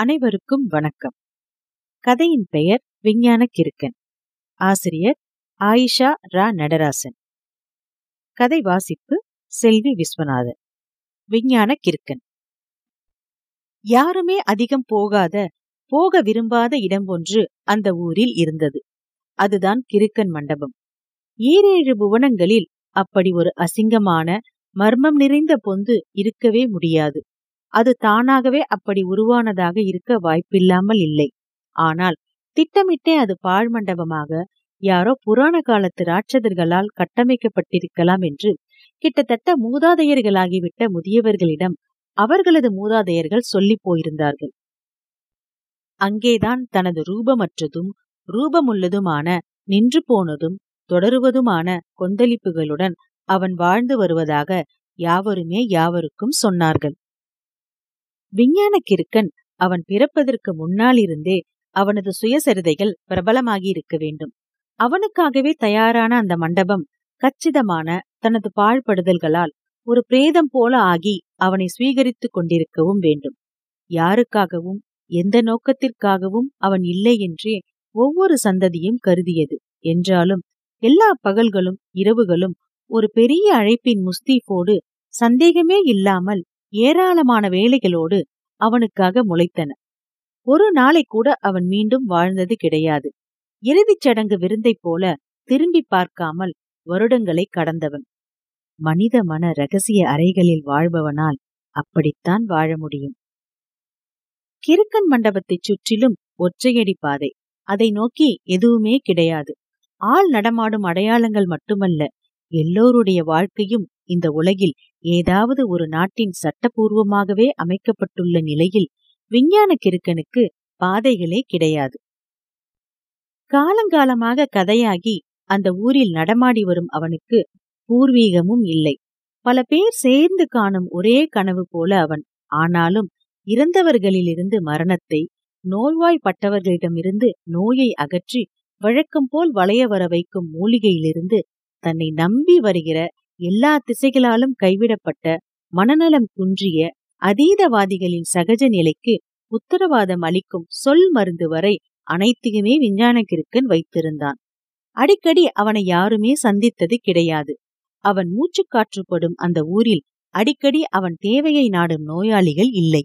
அனைவருக்கும் வணக்கம். கதையின் பெயர் விஞ்ஞான கிறுக்கன். ஆசிரியர் ஆயிஷா ரா நடராசன். கதை வாசிப்பு செல்வி விஸ்வநாதன். விஞ்ஞான கிறுக்கன். யாருமே அதிகம் போகாத போக விரும்பாத இடம் ஒன்று அந்த ஊரில் இருந்தது. அதுதான் கிறுக்கன் மண்டபம். ஈரேழு புவனங்களில் அப்படி ஒரு அசிங்கமான மர்மம் நிறைந்த பொந்து இருக்கவே முடியாது. அது தானாகவே அப்படி உருவானதாக இருக்க வாய்ப்பில்லாமல் இல்லை. ஆனால் திட்டமிட்டே அது பாழ்மண்டபமாக யாரோ புராண காலத்து ராட்சதர்களால் கட்டமைக்கப்பட்டிருக்கலாம் என்று கிட்டத்தட்ட மூதாதையர்களாகிவிட்ட முதியவர்களிடம் அவர்களது மூதாதையர்கள் சொல்லி போயிருந்தார்கள். அங்கேதான் தனது ரூபமற்றதும் ரூபமுள்ளதுமான நின்று போனதும் தொடருவதுமான கொந்தளிப்புகளுடன் அவன் வாழ்ந்து வருவதாக யாவருமே யாவருக்கும் சொன்னார்கள். விஞ்ஞான கிறுக்கன் அவன் பிறப்பதற்கு முன்னாலிருந்தே அவனது சுயசரிதைகள் பிரபலமாகி இருக்க வேண்டும். அவனுக்காகவே தயாரான அந்த மண்டபம் கச்சிதமான தனது பாழ்படுதல்களால் ஒரு பிரேதம் போல ஆகி அவனை சுவீகரித்து கொண்டிருக்கவும் வேண்டும். யாருக்காகவும் எந்த நோக்கத்திற்காகவும் அவன் இல்லை என்றே ஒவ்வொரு சந்ததியும் கருதியது. என்றாலும் எல்லா பகல்களும் இரவுகளும் ஒரு பெரிய அழைப்பின் முஸ்தீஃபோடு சந்தேகமே இல்லாமல் ஏராளமான வேலைகளோடு அவனுக்காக முளைத்தன. ஒரு நாளை கூட அவன் மீண்டும் வாழ்ந்தது கிடையாது. இறுதிச் சடங்கு விருந்தைப் போல திரும்பி பார்க்காமல் வருடங்களை கடந்தவன். மனித மன ரகசிய அறைகளில் வாழ்பவனால் அப்படித்தான் வாழ முடியும். கிறுக்கன் மண்டபத்தைச் சுற்றிலும் ஒற்றையடி பாதை. அதை நோக்கி எதுவுமே கிடையாது. ஆள் நடமாடும் அடையாளங்கள் மட்டுமல்ல எல்லோருடைய வாழ்க்கையும் இந்த உலகில் ஏதாவது ஒரு நாட்டின் சட்டபூர்வமாகவே அமைக்கப்பட்டுள்ள நிலையில் விஞ்ஞான கிறுக்கனுக்கு பாதைகளே கிடையாது. காலங்காலமாக கதையாகி அந்த ஊரில் நடமாடி வரும் அவனுக்கு பூர்வீகமும் இல்லை. பல பேர் சேர்ந்து காணும் ஒரே கனவு போல அவன். ஆனாலும் இறந்தவர்களிலிருந்து மரணத்தை நோய்வாய்ப்பட்டவர்களிடமிருந்து நோயை அகற்றி வழக்கம் போல் வளைய வர வைக்கும் மூலிகையிலிருந்து தன்னை நம்பி வருகிற எல்லா திசைகளாலும் கைவிடப்பட்ட மனநலம் குன்றிய அதீதவாதிகளின் சகஜ நிலைக்கு உத்தரவாதம் அளிக்கும் சொல் மருந்து வரை அனைத்தையுமே விஞ்ஞானகிருக்கன் வைத்திருந்தான். அடிக்கடி அவனை யாருமே சந்தித்தது கிடையாது. அவன் மூச்சுக்காற்றுப்படும் அந்த ஊரில் அடிக்கடி அவன் தேவையை நாடும் நோயாளிகள் இல்லை.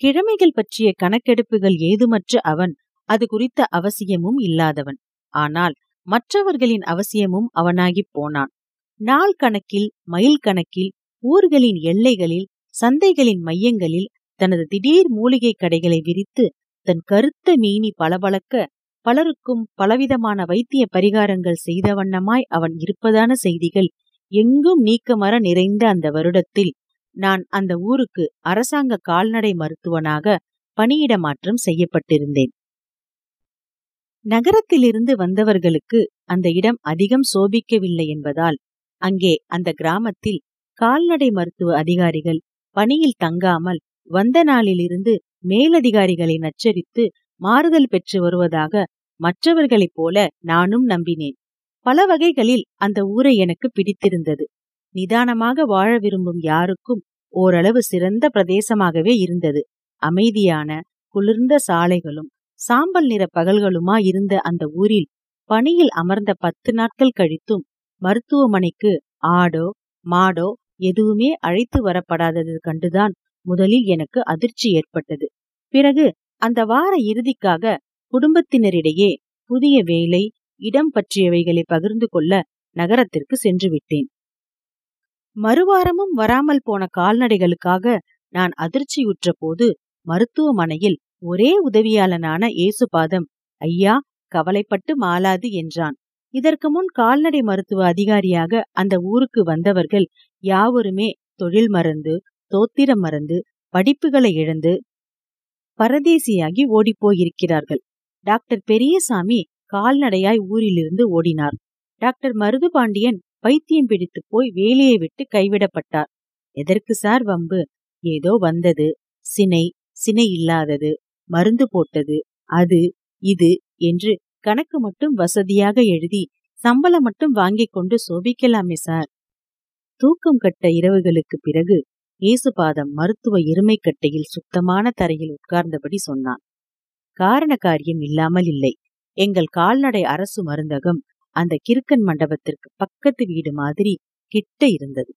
கிழமைகள் பற்றிய கணக்கெடுப்புகள் ஏதுமற்ற அவன் அது குறித்த அவசியமும் இல்லாதவன். ஆனால் மற்றவர்களின் அவசியமும் அவனாகிப் போனான். நாள் கணக்கில் மைல் கணக்கில் ஊர்களின் எல்லைகளில் சந்தைகளின் மையங்களில் தனது திடீர் மூலிகை கடைகளை விரித்து தன் கருத்த மீனி பளபளக்க பலருக்கும் பலவிதமான வைத்திய பரிகாரங்கள் செய்த வண்ணமாய் அவன் இருப்பதான செய்திகள் எங்கும் நீக்கமர நிறைந்த அந்த வருடத்தில் நான் அந்த ஊருக்கு அரசாங்க கால்நடை மருத்துவனாக பணியிட மாற்றம் செய்யப்பட்டிருந்தேன். நகரத்திலிருந்து வந்தவர்களுக்கு அந்த இடம் அதிகம் சோபிக்கவில்லை என்பதால் அங்கே அந்த கிராமத்தில் கால்நடை மருத்துவ அதிகாரிகள் பணியில் தங்காமல் வந்த நாளிலிருந்து மேலதிகாரிகளை நச்சரித்து மாறுதல் பெற்று வருவதாக மற்றவர்களைப் போல நானும் நம்பினேன். பல வகைகளில் அந்த ஊரை எனக்கு பிடித்திருந்தது. நிதானமாக வாழ விரும்பும் யாருக்கும் ஓரளவு சிறந்த பிரதேசமாகவே இருந்தது. அமைதியான குளிர்ந்த சாலைகளும் சாம்பல் நிற பகல்களுமா இருந்த அந்த ஊரில் பணியில் அமர்ந்த பத்து நாட்கள் கழித்தும் மருத்துவமனைக்கு ஆடோ மாடோ எதுவுமே அழைத்து வரப்படாதது கண்டுதான் முதலில் எனக்கு அதிர்ச்சி ஏற்பட்டது. பிறகு அந்த வார இறுதிக்காக குடும்பத்தினரிடையே புதிய வேலை இடம் பற்றியவைகளை பகிர்ந்து கொள்ள நகரத்திற்கு சென்று விட்டேன். மறுவாரமும் வராமல் போன கால்நடைகளுக்காக நான் அதிர்ச்சியுற்ற போது மருத்துவமனையில் ஒரே உதவியாளனான ஏசுபாதம் ஐயா கவலைப்பட்டு மாலாது என்றான். இதற்கு முன் கால்நடை மருத்துவ அதிகாரியாக அந்த ஊருக்கு வந்தவர்கள் யாவருமே தொழில் மறந்து தோத்திரம் மறந்து படிப்புகளை இழந்து பரதேசியாகி ஓடிப்போயிருக்கிறார்கள். டாக்டர் பெரியசாமி கால்நடையாய் ஊரிலிருந்து ஓடினார். டாக்டர் மருது பாண்டியன் பைத்தியம் பிடித்து போய் வேலையை விட்டு கைவிடப்பட்டார். எதற்கு சார் வம்பு? ஏதோ வந்தது. சினை சினை இல்லாதது. மருந்து போட்டது. அது இது என்று கணக்கு மட்டும் வசதியாக எழுதி சம்பளம் மட்டும் வாங்கிக் கொண்டு சோபிக்கலாமே சார். தூக்கம் கட்ட இரவுகளுக்கு பிறகு இயேசுபாதம் மருத்துவ எருமைக்கட்டையில் சுத்தமான தரையில் உட்கார்ந்தபடி சொன்னான். காரண காரியம் இல்லாமல் இல்லை. எங்கள் கால்நடை அரசு மருந்தகம் அந்த கிறுக்கன் மண்டபத்திற்கு பக்கத்து வீடு மாதிரி கிட்ட இருந்தது.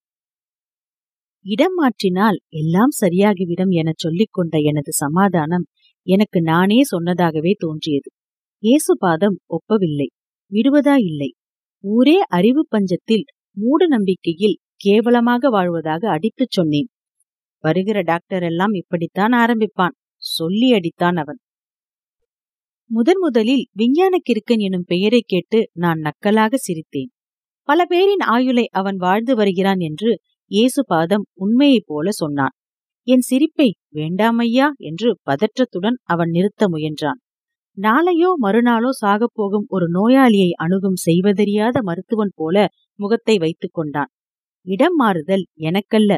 இடம் மாற்றினால் எல்லாம் சரியாகிவிடும் எனச் சொல்லிக் கொண்ட எனது சமாதானம் எனக்கு நானே சொன்னதாகவே தோன்றியது. இயேசுபாதம் ஒப்பவில்லை. விடுவதா இல்லை? ஊரே அறிவு பஞ்சத்தில் மூட நம்பிக்கையில் கேவலமாக வாழ்வதாக அடித்துச் சொன்னேன். வருகிற டாக்டர் எல்லாம் இப்படித்தான் ஆரம்பிப்பான். சொல்லி அடித்தான் அவன். முதன் முதலில் விஞ்ஞான கிறுக்கன் எனும் பெயரை கேட்டு நான் நக்கலாக சிரித்தேன். பல பேரின் ஆயுளை அவன் வாழ்ந்து வருகிறான் என்று இயேசுபாதம் உண்மையைப் போல சொன்னான். என் சிரிப்பை வேண்டாமையா என்று பதற்றத்துடன் அவன் நிறுத்த முயன்றான். நாளையோ மறுநாளோ சாகப் போகும் ஒரு நோயாளியை அணுகும் செய்வதறியாத மருத்துவன் போல முகத்தை வைத்துக் கொண்டான். இடம் மாறுதல் எனக்கல்ல.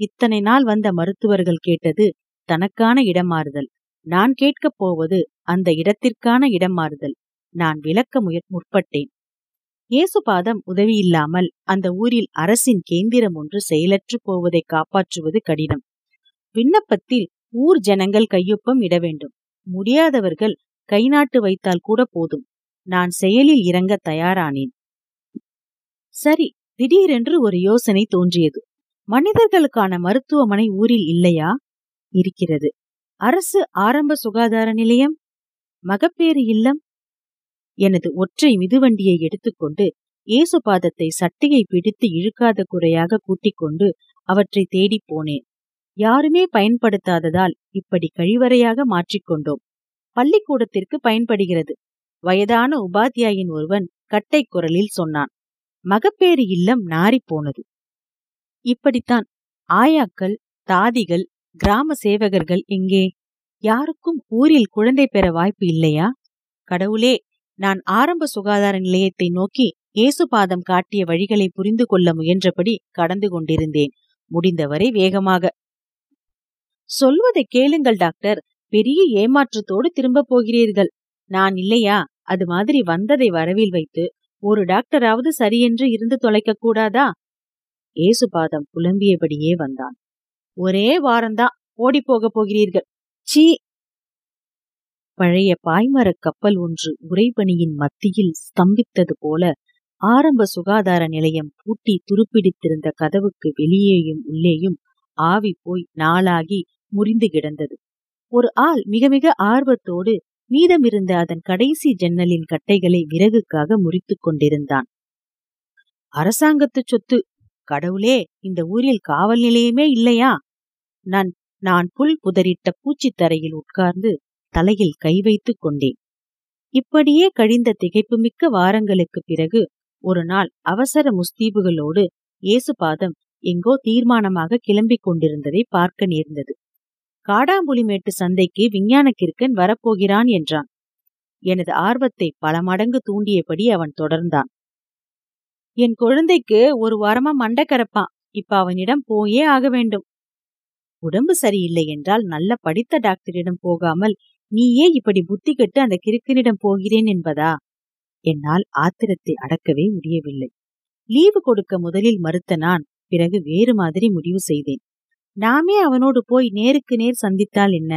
இத்தனை நாள் வந்த மருத்துவர்கள் கேட்டது தனக்கான இடம் மாறுதல். நான் கேட்கப் போவது அந்த இடத்திற்கான இடம் மாறுதல். நான் விளக்க முயற் முற்பட்டேன். இயேசுபாதம் உதவியில்லாமல் அந்த ஊரில் அரசின் கேந்திரம் ஒன்று செயலற்று போவதை காப்பாற்றுவது கடினம். விண்ணப்பத்தில் ஊர் ஜனங்கள் கையொப்பம் இட வேண்டும். முடியாதவர்கள் கை நாட்டு வைத்தால் கூட போதும். நான் செயலில் இறங்க தயாரானேன். சரி திடீரென்று ஒரு யோசனை தோன்றியது. மனிதர்களுக்கான மருத்துவமனை ஊரில் இல்லையா? இருக்கிறது. அரசு ஆரம்ப சுகாதார நிலையம்? மகப்பேறு இல்லம்? எனது ஒற்றை மிதுவண்டியை எடுத்துக்கொண்டு ஏசுபாதத்தை சட்டையை பிடித்து இழுக்காத குறையாக கூட்டிக் கொண்டு அவற்றை தேடிப் போனேன். யாருமே பயன்படுத்தாததால் இப்படி கழிவறையாக மாற்றிக்கொண்டோம் பள்ளிக்கூடத்திற்கு பயன்படுகிறது. வயதான உபாத்தியாயின் ஒருவன் கட்டை குரலில் சொன்னான் மகப்பேறு இல்லம் நாறிப் போனது. இப்படித்தான். ஆயாக்கள் தாதிகள் கிராம சேவகர்கள் எங்கே? யாருக்கும் ஊரில் குழந்தை பெற வாய்ப்பு இல்லையா? கடவுளே நான் ஆரம்ப சுகாதார நிலையத்தை நோக்கி ஏசுபாதம் காட்டிய வழிகளை புரிந்து கொள்ள முயன்றபடி கடந்து கொண்டிருந்தேன். முடிந்தவரை வேகமாக. சொல்வதை கேளுங்கள் டாக்டர். பெரிய ஏமாற்றத்தோடு திரும்ப போகிறீர்கள். நான் இல்லையா? அது மாதிரி வந்ததை வரவில் வைத்து ஒரு டாக்டராவது சரியென்று இருந்து தொலைக்க கூடாதா? ஏசுபாதம் புலம்பியபடியே வந்தான். ஒரே வாரம்தான் ஓடிப்போகப் போகிறீர்கள். சீ பழைய பாய்மரக் கப்பல் ஒன்று உறைபணியின் மத்தியில் ஸ்தம்பித்தது போல ஆரம்ப சுகாதார நிலையம் பூட்டி துருப்பிடித்திருந்த கதவுக்கு வெளியேயும் உள்ளேயும் ஆவி போய் நாளாகி முறிந்து கிடந்தது. ஒரு ஆள் மிக மிக ஆர்வத்தோடு மீதமிருந்த அதன் கடைசி ஜன்னலின் கட்டைகளை விறகுக்காக முறித்துக் கொண்டிருந்தான். அரசாங்கத்து சொத்து. கடவுளே இந்த ஊரில் காவல் நிலையமே இல்லையா? நான் நான் புல் புதரிட்ட பூச்சித் தரையில் உட்கார்ந்து தலையில் கை வைத்துக் கொண்டேன். இப்படியே கழிந்த திகைப்புமிக்க வாரங்களுக்கு பிறகு ஒரு நாள் அவசர முஸ்தீபுகளோடு இயேசுபாதம் எங்கோ தீர்மானமாக கிளம்பிக் கொண்டிருந்ததை பார்க்க நேர்ந்தது. காடாம்புலிமேட்டு சந்தைக்கு விஞ்ஞான கிறுக்கன் வரப்போகிறான் என்றான். எனது ஆர்வத்தை பல மடங்கு தூண்டியபடி அவன் தொடர்ந்தான். என் குழந்தைக்கு ஒரு வாரமா மண்டை கரப்பான். இப்ப அவனிடம் போயே ஆக வேண்டும். உடம்பு சரியில்லை என்றால் நல்ல படித்த டாக்டரிடம் போகாமல் நீயே இப்படி புத்தி கெட்டு அந்த கிறுக்கனிடம் போகிறேன் என்பதா? என்னால் ஆத்திரத்தை அடக்கவே முடியவில்லை. லீவு கொடுக்க முதலில் மறுத்த நான் பிறகு வேறு மாதிரி முடிவு செய்தேன். நாமே அவனோடு போய் நேருக்கு நேர் சந்தித்தால் என்ன?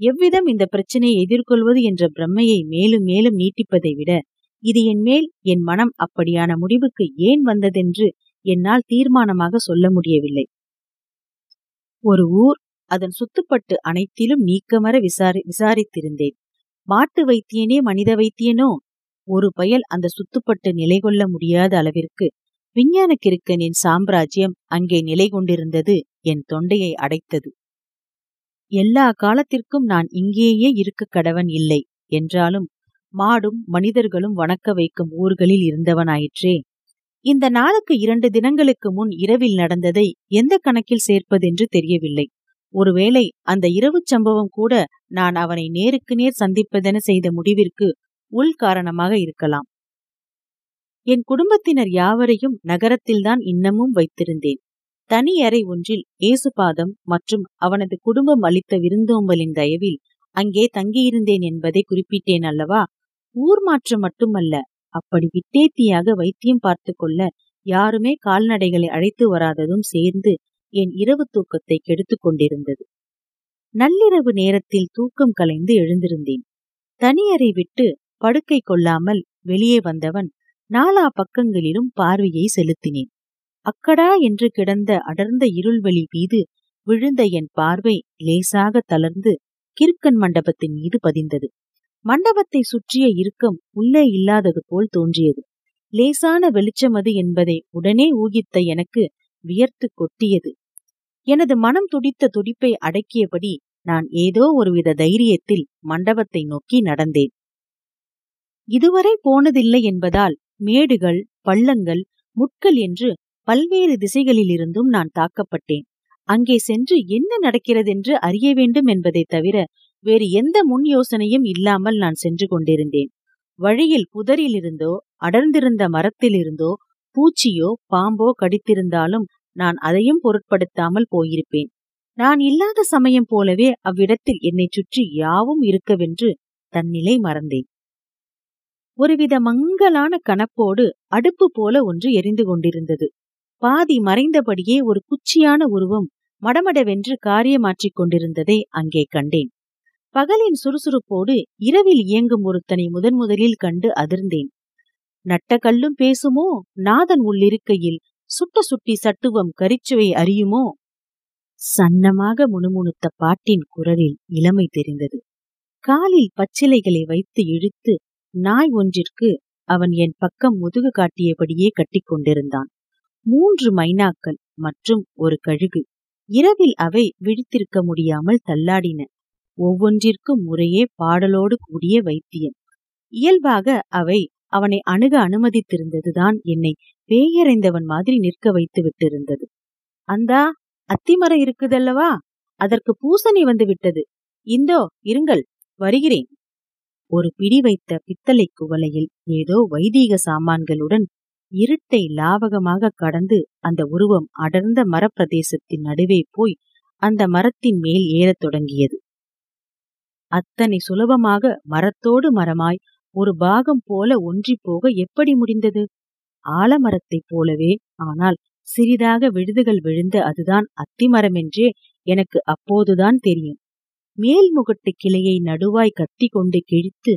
எவ்விதம் இந்த பிரச்சனையை எதிர்கொள்வது என்ற பிரம்மையை மேலும் மேலும் நீட்டிப்பதை விட இது என் மேல் என் மனம் அப்படியான முடிவுக்கு ஏன் வந்ததென்று என்னால் தீர்மானமாக சொல்ல முடியவில்லை. ஒரு ஊர் அதன் சுத்துப்பட்டு அனைத்திலும் நீக்கமர விசாரி விசாரித்திருந்தேன். மாட்டு வைத்தியனே மனித வைத்தியனோ? ஒரு பயல் அந்த சுத்துப்பட்டு நிலை கொள்ள முடியாத அளவிற்கு விஞ்ஞான கிறுக்கனின் சாம்ராஜ்யம் அங்கே நிலை கொண்டிருந்தது என் தொண்டையை அடைத்தது. எல்லா காலத்திற்கும் நான் இங்கேயே இருக்க கடவன் இல்லை என்றாலும் மாடும் மனிதர்களும் வணக்க வைக்கும் ஊர்களில் இருந்தவனாயிற்றே. இந்த நாளுக்கு இரண்டு தினங்களுக்கு முன் இரவில் நடந்ததை எந்த கணக்கில் சேர்ப்பதென்று தெரியவில்லை. ஒருவேளை அந்த இரவுச் சம்பவம் கூட நான் அவனை நேருக்கு நேர் சந்திப்பதென செய்த முடிவிற்கு உள் காரணமாக இருக்கலாம். என் குடும்பத்தினர் யாவரையும் நகரத்தில்தான் இன்னமும் வைத்திருந்தேன். தனி அறை ஒன்றில் ஏசுபாதம் மற்றும் அவனது குடும்பம் அளித்த விருந்தோம்பலின் தயவில் அங்கே தங்கியிருந்தேன் என்பதை குறிப்பிட்டேன் அல்லவா? ஊர் மாற்றம் மட்டுமல்ல அப்படி விட்டேத்தியாக வைத்தியம் பார்த்து கொள்ள யாருமே கால்நடைகளை அழைத்து வராததும் சேர்ந்து என் இரவு தூக்கத்தை கெடுத்துக் கொண்டிருந்தது. நள்ளிரவு நேரத்தில் தூக்கம் கலைந்து எழுந்திருந்தேன். தனியறை விட்டு படுக்கை கொள்ளாமல் வெளியே வந்தவன் நாலா பக்கங்களிலும் பார்வையை செலுத்தினேன். அக்கடா என்று கிடந்த அடர்ந்த இருள்வெளி மீது விழுந்த என் பார்வை லேசாக தளர்ந்து கிறுக்கன் மண்டபத்தின் மீது பதிந்தது. மண்டபத்தை சுற்றிய இறுக்கம் உள்ளே இல்லாதது போல் தோன்றியது. லேசான வெளிச்சம் அது என்பதை உடனே ஊகித்த எனக்கு வியர்த்து கொட்டியது. எனது மனம் துடித்த துடிப்பை அடக்கியபடி நான் ஏதோ ஒருவித தைரியத்தில் மண்டபத்தை நோக்கி நடந்தேன். இதுவரை போனதில்லை என்பதால் மேடுகள் பள்ளங்கள் முட்கள் என்று பல்வேறு திசைகளிலிருந்தும் நான் தாக்கப்பட்டேன். அங்கே சென்று என்ன நடக்கிறதென்று அறிய வேண்டும் என்பதை தவிர வேறு எந்த முன் யோசனையும் இல்லாமல் நான் சென்று கொண்டிருந்தேன். வழியில் புதரிலிருந்தோ அடர்ந்திருந்த மரத்திலிருந்தோ பூச்சியோ பாம்போ கடித்திருந்தாலும் நான் அதையும் பொருட்படுத்தாமல் போயிருப்பேன். நான் இல்லாத சமயம் போலவே அவ்விடத்தில் என்னைச் சுற்றி யாவும் இருக்கவென்று தன்னிலை மறந்தேன். ஒருவித மங்கலான கணப்போடு அடுப்பு போல ஒன்று எரிந்து கொண்டிருந்தது. பாதி மறைந்தபடியே ஒரு குச்சியான உருவம் மடமடவென்று காரியமாற்றிக் கொண்டிருந்ததை அங்கே கண்டேன். பகலின் சுறுசுறுப்போடு இரவில் இயங்கும் ஒருத்தனை முதன் முதலில் கண்டு அதிர்ந்தேன். நட்ட கல்லும் பேசுமோ? நாதன் உள்ளிருக்கையில் சுட்ட சுட்டி சட்டுவம் கரிச்சுவை அறியுமோ? சன்னமாக முணுமுணுத்த பாட்டின் குரலில் இளமை தெரிந்தது. காலில் பச்சிலைகளை வைத்து இழுத்து நாய் ஒன்றிற்கு அவன் என் பக்கம் முதுகு காட்டியபடியே கட்டிக்கொண்டிருந்தான். மூன்று மைனாக்கள் மற்றும் ஒரு கழுகு. இரவில் அவை விழித்திருக்க முடியாமல் தள்ளாடின. ஒவ்வொன்றிற்கும் முறையே பாடலோடு கூடிய வைத்தியம் இயல்பாக அவை அவனை அணுக அனுமதித்திருந்ததுதான் என்னை பேயறைந்தவன் மாதிரி நிற்க வைத்து விட்டிருந்தது. அந்தா அத்திமரம் இருக்குதல்லவா? அதற்கு பூசணி வந்து விட்டது. இந்தோ இருங்கள் வருகிறேன். ஒரு பிடி வைத்த பித்தளை குவளையில் ஏதோ வைதீக சாமான்களுடன் இருட்டை லாவகமாக கடந்து அந்த உருவம் அடர்ந்த மரப்பிரதேசத்தின் நடுவே போய் அந்த மரத்தின் மேல் ஏறத் தொடங்கியது. அத்தனை சுலபமாக மரத்தோடு மரமாய் ஒரு பாகம் போல ஒன்றிப் போக எப்படி முடிந்தது? ஆலமரத்தைப் போலவே ஆனால் சிறிதாக விழுதுகள் விழுந்த அதுதான் அத்திமரமென்றே எனக்கு அப்போதுதான் தெரியும். மேல் முகட்டு கிளையை நடுவாய் கத்தி கொண்டு கிழித்து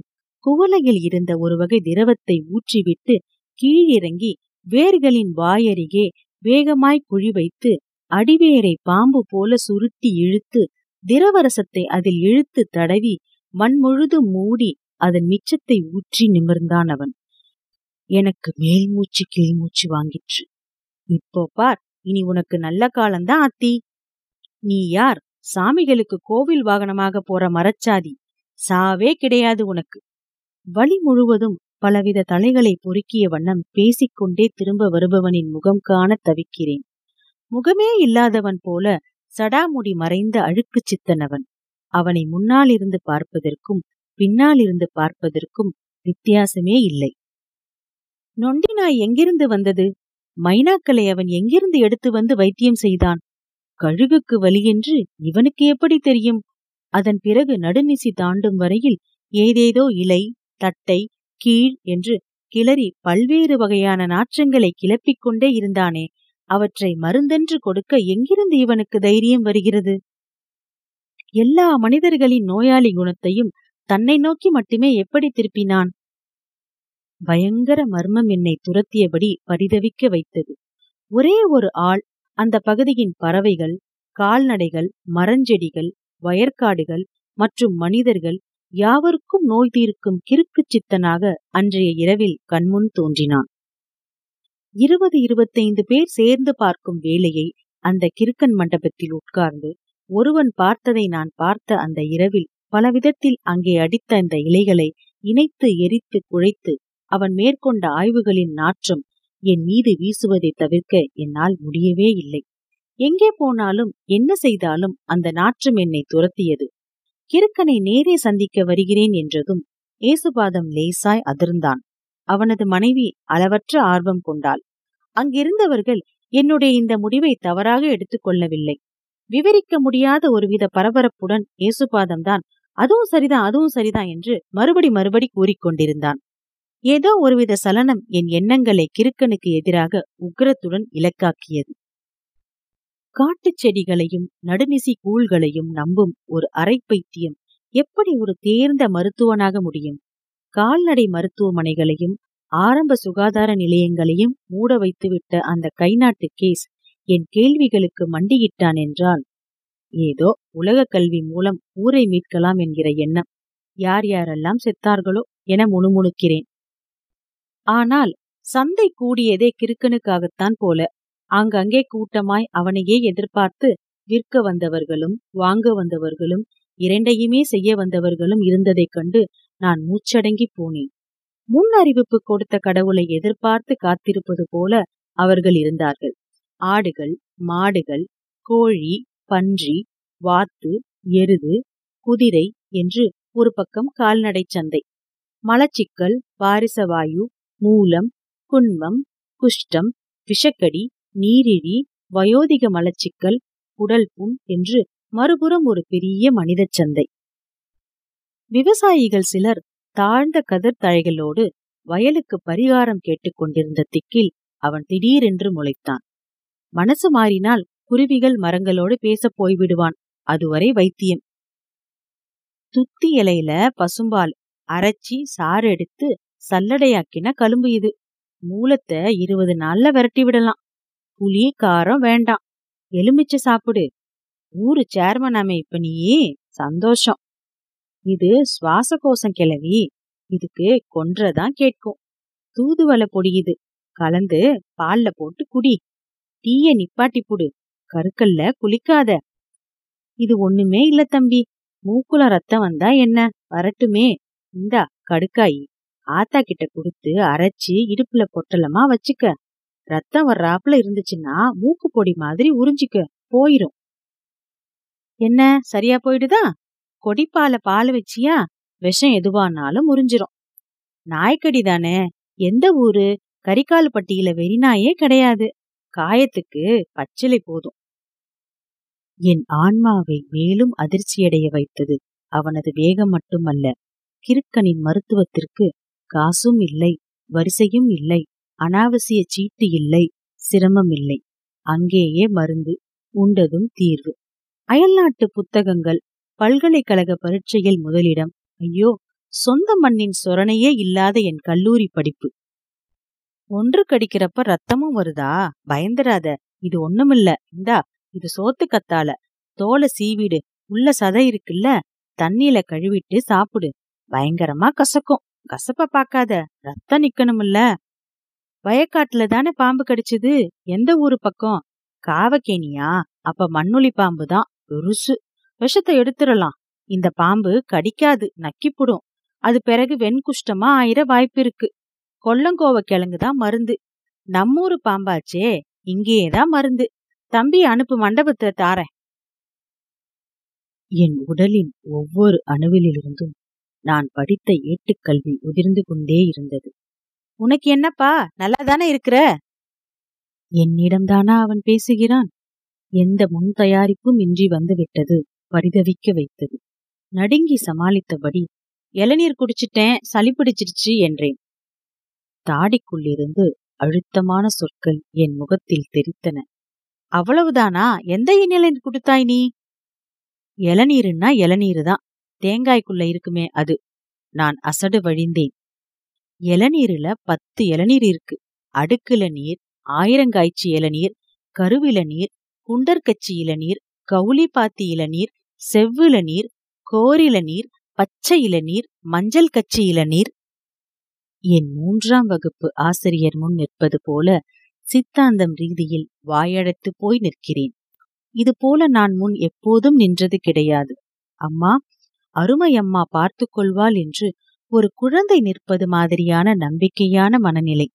குவலையில் இருந்த ஒரு வகை திரவத்தை ஊற்றிவிட்டு கீழிறங்கி வேர்களின் வாயருகே வேகமாய் குழி வைத்து அடிவேரை பாம்பு போல சுருட்டி இழுத்து திரவரசத்தை அதில் இழுத்து தடவி மண் முழுதும் மூடி அதன் மிச்சத்தை ஊற்றி நிமிர்ந்தான் அவன். எனக்கு மேல் மூச்சு கீழ் மூச்சு வாங்கிற்று. இப்போ பார் இனி உனக்கு நல்ல காலம்தான் அத்தி. நீ யார்? சாமிகளுக்கு கோவில் வாகனமாக போற மரச்சாதி சாவே கிடையாது உனக்கு. வழி முழுவதும் பலவித தலைகளை பொறுக்கிய வண்ணம் பேசிக்கொண்டே திரும்ப வருபவனின் முகம் காண தவிக்கிறேன். முகமே இல்லாதவன் போல சடாமுடி மறைந்த அழுக்குச் சித்தனவன். அவனை முன்னால் இருந்து பார்ப்பதற்கும் பின்னால் இருந்து பார்ப்பதற்கும் வித்தியாசமே இல்லை. நொண்டி நாய் எங்கிருந்து வந்தது? மைனாக்களை அவன் எங்கிருந்து எடுத்து வந்து வைத்தியம் செய்தான்? கழுகுக்கு வலியென்று இவனுக்கு எப்படி தெரியும்? அதன் பிறகு நடுநிசி தாண்டும் வரையில் ஏதேதோ இலை தட்டை கீழ் என்று கிளறி பல்வேறு வகையான நாற்றங்களை கிளப்பிக் கொண்டே இருந்தானே அவற்றை மருந்தென்று கொடுக்க எங்கிருந்து இவனுக்கு தைரியம் வருகிறது? எல்லா மனிதர்களின் நோயாளி குணத்தையும் தன்னை நோக்கி மட்டுமே எப்படி திருப்பினான்? பயங்கர மர்மம் என்னை துரத்தியபடி பரிதவிக்க வைத்தது. ஒரே ஒரு ஆள் அந்த பகுதியின் பறவைகள் கால்நடைகள் மரஞ்செடிகள் வயற்காடுகள் மற்றும் மனிதர்கள் யாவருக்கும் நோய் தீர்க்கும் கிறுக்குச் சித்தனாக அன்றைய இரவில் கண்முன் தோன்றினான். இருபது இருபத்தைந்து பேர் சேர்ந்து பார்க்கும் வேலையை அந்த கிறுக்கன் மண்டபத்தில் உட்கார்ந்து ஒருவன் பார்த்ததை நான் பார்த்த அந்த இரவில் பலவிதத்தில் அங்கே அடித்த அந்த இலைகளை இணைத்து எரித்து குழைத்து அவன் மேற்கொண்ட ஆய்வுகளின் நாற்றம் என் மீது வீசுவதை தவிர்க்க என்னால் முடியவே இல்லை. எங்கே போனாலும் என்ன செய்தாலும் அந்த நாற்றம் என்னை துரத்தியது. கிறுக்கனை நேரே சந்திக்க வருகிறேன் என்றதும் ஏசுபாதம் லேசாய் அதிர்ந்தான். அவனது மனைவி அளவற்ற ஆர்வம் கொண்டாள். அங்கிருந்தவர்கள் என்னுடைய இந்த முடிவை தவறாக எடுத்துக்கொள்ளவில்லை விவரிக்க முடியாத ஒருவித பரபரப்புடன் ஏசுபாதம்தான் அதுவும் சரிதான் அதுவும் சரிதான் என்று மறுபடி மறுபடி கூறிக்கொண்டிருந்தான் ஏதோ ஒருவித சலனம் என் எண்ணங்களை கிறுக்கனுக்கு எதிராக உக்கிரத்துடன் இலக்காக்கியது. காட்டுச் செடிகளையும் நடுநிசி கூழ்களையும் நம்பும் ஒரு அரை பைத்தியம் எப்படி ஒரு தேர்ந்த மருத்துவனாக முடியும்? கால்நடை மருத்துவமனைகளையும் ஆரம்ப சுகாதார நிலையங்களையும் மூட வைத்துவிட்ட அந்த கைநாட்டு கேஸ் என் கேள்விகளுக்கு மண்டியிட்டான் என்றால் ஏதோ உலக கல்வி மூலம் ஊரை மீட்கலாம் என்கிற எண்ணம் யார் யாரெல்லாம் செத்தார்களோ என முணுமுணுக்கிறேன். ஆனால் சந்தை கூடியதே கிறுக்கனுக்காகத்தான் போல. ஆங்கங்கே கூட்டமாய் அவனையே எதிர்பார்த்து விற்க வந்தவர்களும் வாங்க வந்தவர்களும் இரண்டையுமே செய்ய வந்தவர்களும் இருந்ததைக் கண்டு நான் மூச்சடங்கி போனேன். முன் அறிவிப்பு கொடுத்த கடவுளை எதிர்பார்த்து காத்திருப்பது போல அவர்கள் இருந்தார்கள். ஆடுகள் மாடுகள் கோழி பன்றி வாத்து எருது குதிரை என்று ஒரு பக்கம் கால்நடை சந்தை. மலச்சிக்கல் பாரிசவாயு மூலம் குன்மம் குஷ்டம் விஷக்கடி நீரிழி வயோதிக மலச்சிக்கல் குடல் புண் என்று மறுபுறம் ஒரு பெரிய மனித சந்தை. விவசாயிகள் சிலர் தாழ்ந்த கதிர் தழைகளோடு வயலுக்கு பரிகாரம் கேட்டுக் கொண்டிருந்த திக்கில் அவன் திடீரென்று முளைத்தான். மனசு மாறினால் குருவிகள் மரங்களோடு பேசப் போய்விடுவான். அதுவரை வைத்தியம். துத்தி இலையில பசும்பால் அரைச்சி சாறு எடுத்து சல்லடையாக்கின கலும்பு இது. மூலத்தை இருபது நாள்ல விரட்டி விடலாம். புளி காரம் வேண்டாம். எலுமிச்சை சாப்பிடு. ஊரு சேர்மனாமே இப்ப நீ. சந்தோஷம். இது சுவாச கோஷம் கிளவி. இதுக்கு கொன்றதான் கேட்கும். தூதுவளை பொடியுது கலந்து பால்ல போட்டு குடி. டீய நிப்பாட்டி புடு. கருக்கல்ல குளிக்காத. இது ஒண்ணுமே இல்ல தம்பி. மூக்குல ரத்தம் வந்தா என்ன? வரட்டுமே. இந்தா கடுக்காயி. ஆத்தா கிட்ட கொடுத்து அரைச்சு இடுப்புல பொட்டலமா வச்சுக்க. ரத்தம் வர்றாப்புல இருந்துச்சுன்னா மூக்கு பொடி மாதிரி உறிஞ்சிக்க போயிரும். என்ன சரியா போயிடுதா? கொடிப்பால பால் வச்சியா? விஷம் எதுவானாலும் முறிஞ்சிரும் நாய்க்கடி தானே எந்த ஊரு? கரிகால் பட்டியில வெறிநாயே கிடையாது. காயத்துக்கு பச்சிலை போதும். என் ஆன்மாவை மேலும் அதிர்ச்சியடைய வைத்தது அவனது வேகம் மட்டுமல்ல கிறுக்கனின் மருத்துவத்திற்கு காசும் இல்லை வரிசையும் இல்லை அனாவசிய சீட்டு இல்லை சிரமம் இல்லை. அங்கேயே மருந்து உண்டதும் தீர்வு. அயல்நாட்டு புத்தகங்கள் பல்கலைக்கழக பரீட்சையில் முதலிடம். ஐயோ சொந்த மண்ணின் சொரணையே இல்லாத என் கல்லூரி படிப்பு. ஒன்று கடிக்கிறப்ப ரத்தமும் வருதா? பயந்துடாத இது ஒண்ணுமில்ல. இந்தா இது சோத்து கத்தால. தோலை சீவிடு. உள்ள சதை இருக்குல்ல? தண்ணியில கழுவிட்டு சாப்பிடு. பயங்கரமா கசக்கும். கசப்ப பாக்காத ரத்தம் நிக்கணும்ல. வயக்காட்டுல தானே பாம்பு கடிச்சது? எந்த ஊரு பக்கம்? காவக்கேனியா அப்ப மண்ணுளி பாம்பு தான் பெருசு. விஷத்தை எடுத்துடலாம். இந்த பாம்பு கடிக்காது நக்கிப்புடும். அது பிறகு வெண்குஷ்டமா ஆயிர வாய்ப்பு இருக்கு கொல்லங்கோவ கிழங்கு தான் மருந்து. நம்மூரு பாம்பாச்சே இங்கேயேதான் மருந்து. தம்பி அனுப்பு மண்டபத்தை தாரேன். என் உடலின் ஒவ்வொரு அணுவிலிருந்தும் நான் படித்த ஏட்டுக்கல்வி உதிர்ந்து கொண்டே இருந்தது. உனக்கு என்னப்பா? நல்லா தானே இருக்கிற? என்னிடம்தானா அவன் பேசுகிறான்? எந்த முன் தயாரிப்பும் இன்றி வந்துவிட்டது பரிதவிக்க வைத்தது. நடுங்கி சமாளித்தபடி இளநீர் குடிச்சிட்டேன் சளி பிடிச்சிருச்சு என்றேன். தாடிக்குள்ளிருந்து அழுத்தமான சொற்கள் என் முகத்தில் தெரித்தன. அவ்வளவுதானா? எந்த இளநீர் குடுத்தாய் நீ? இளநீருன்னா இளநீரு தான் தேங்காய்க்குள்ள இருக்குமே அது. நான் அசடு வழிந்தேன். இளநீருல பத்து இளநீர் இருக்கு. அடுக்குல நீர் ஆயிரங்காய்ச்சி இளநீர் கருவில நீர் குண்டர்கச்சி இளநீர் கவுளி பாத்தி இளநீர் செவ்வில நீர் கோரில நீர் பச்சை இளநீர் மஞ்சள் கச்சி இளநீர். என் மூன்றாம் வகுப்பு ஆசிரியர் முன் நிற்பது போல சித்தாந்தம் ரீதியில் வாயடைத்து போய் நிற்கிறேன். இது போல நான் முன் எப்போதும் நின்றது கிடையாது. அம்மா அருமை அம்மா பார்த்து கொள்வாள் என்று ஒரு குழந்தை நிற்பது மாதிரியான நம்பிக்கையான மனநிலை.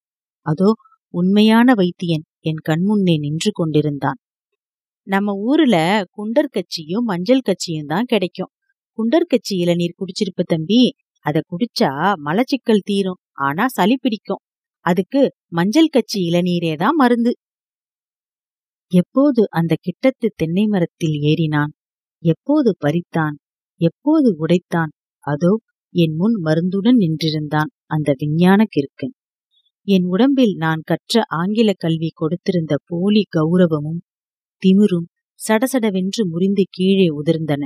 அதோ உண்மையான வைத்தியன் என் கண்முன்னே நின்று கொண்டிருந்தான். நம்ம ஊர்ல குண்டர் கட்சியும் மஞ்சள் கட்சியும் தான் கிடைக்கும். குண்டர் கட்சி இளநீர் குடிச்சிருப்ப தம்பி அத குடிச்சா மலச்சிக்கல் தீரும் ஆனா சளி பிடிக்கும். அதுக்கு மஞ்சள் கட்சி இளநீரே தான் மருந்து. எப்போது அந்த கிட்டத்து தென்னை மரத்தில் ஏறினான்? எப்போது பறித்தான்? எப்போது உடைத்தான்? அதோ என் முன் மருந்துடன் நின்றிருந்தான் அந்த விஞ்ஞான கிற்கன் என் உடம்பில் நான் கற்ற ஆங்கில கல்வி கொடுத்திருந்த போலி கௌரவமும் திமிரும் சடசடவென்று முறிந்து கீழே உதிர்ந்தன.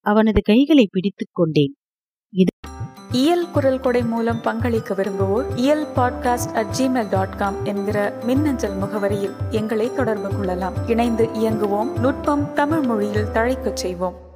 அவனது கைகளை பிடித்துக் கொண்டேன். இயல் குரல் கொடை மூலம் பங்களிக்க விரும்புவோர் Iyal podcast at Gmail dot com என்கிற மின்னஞ்சல் முகவரியில் எங்களை தொடர்பு கொள்ளலாம். இணைந்து இயங்குவோம் நுட்பம் தமிழ் மொழியில் தழைக்கச் செய்வோம்.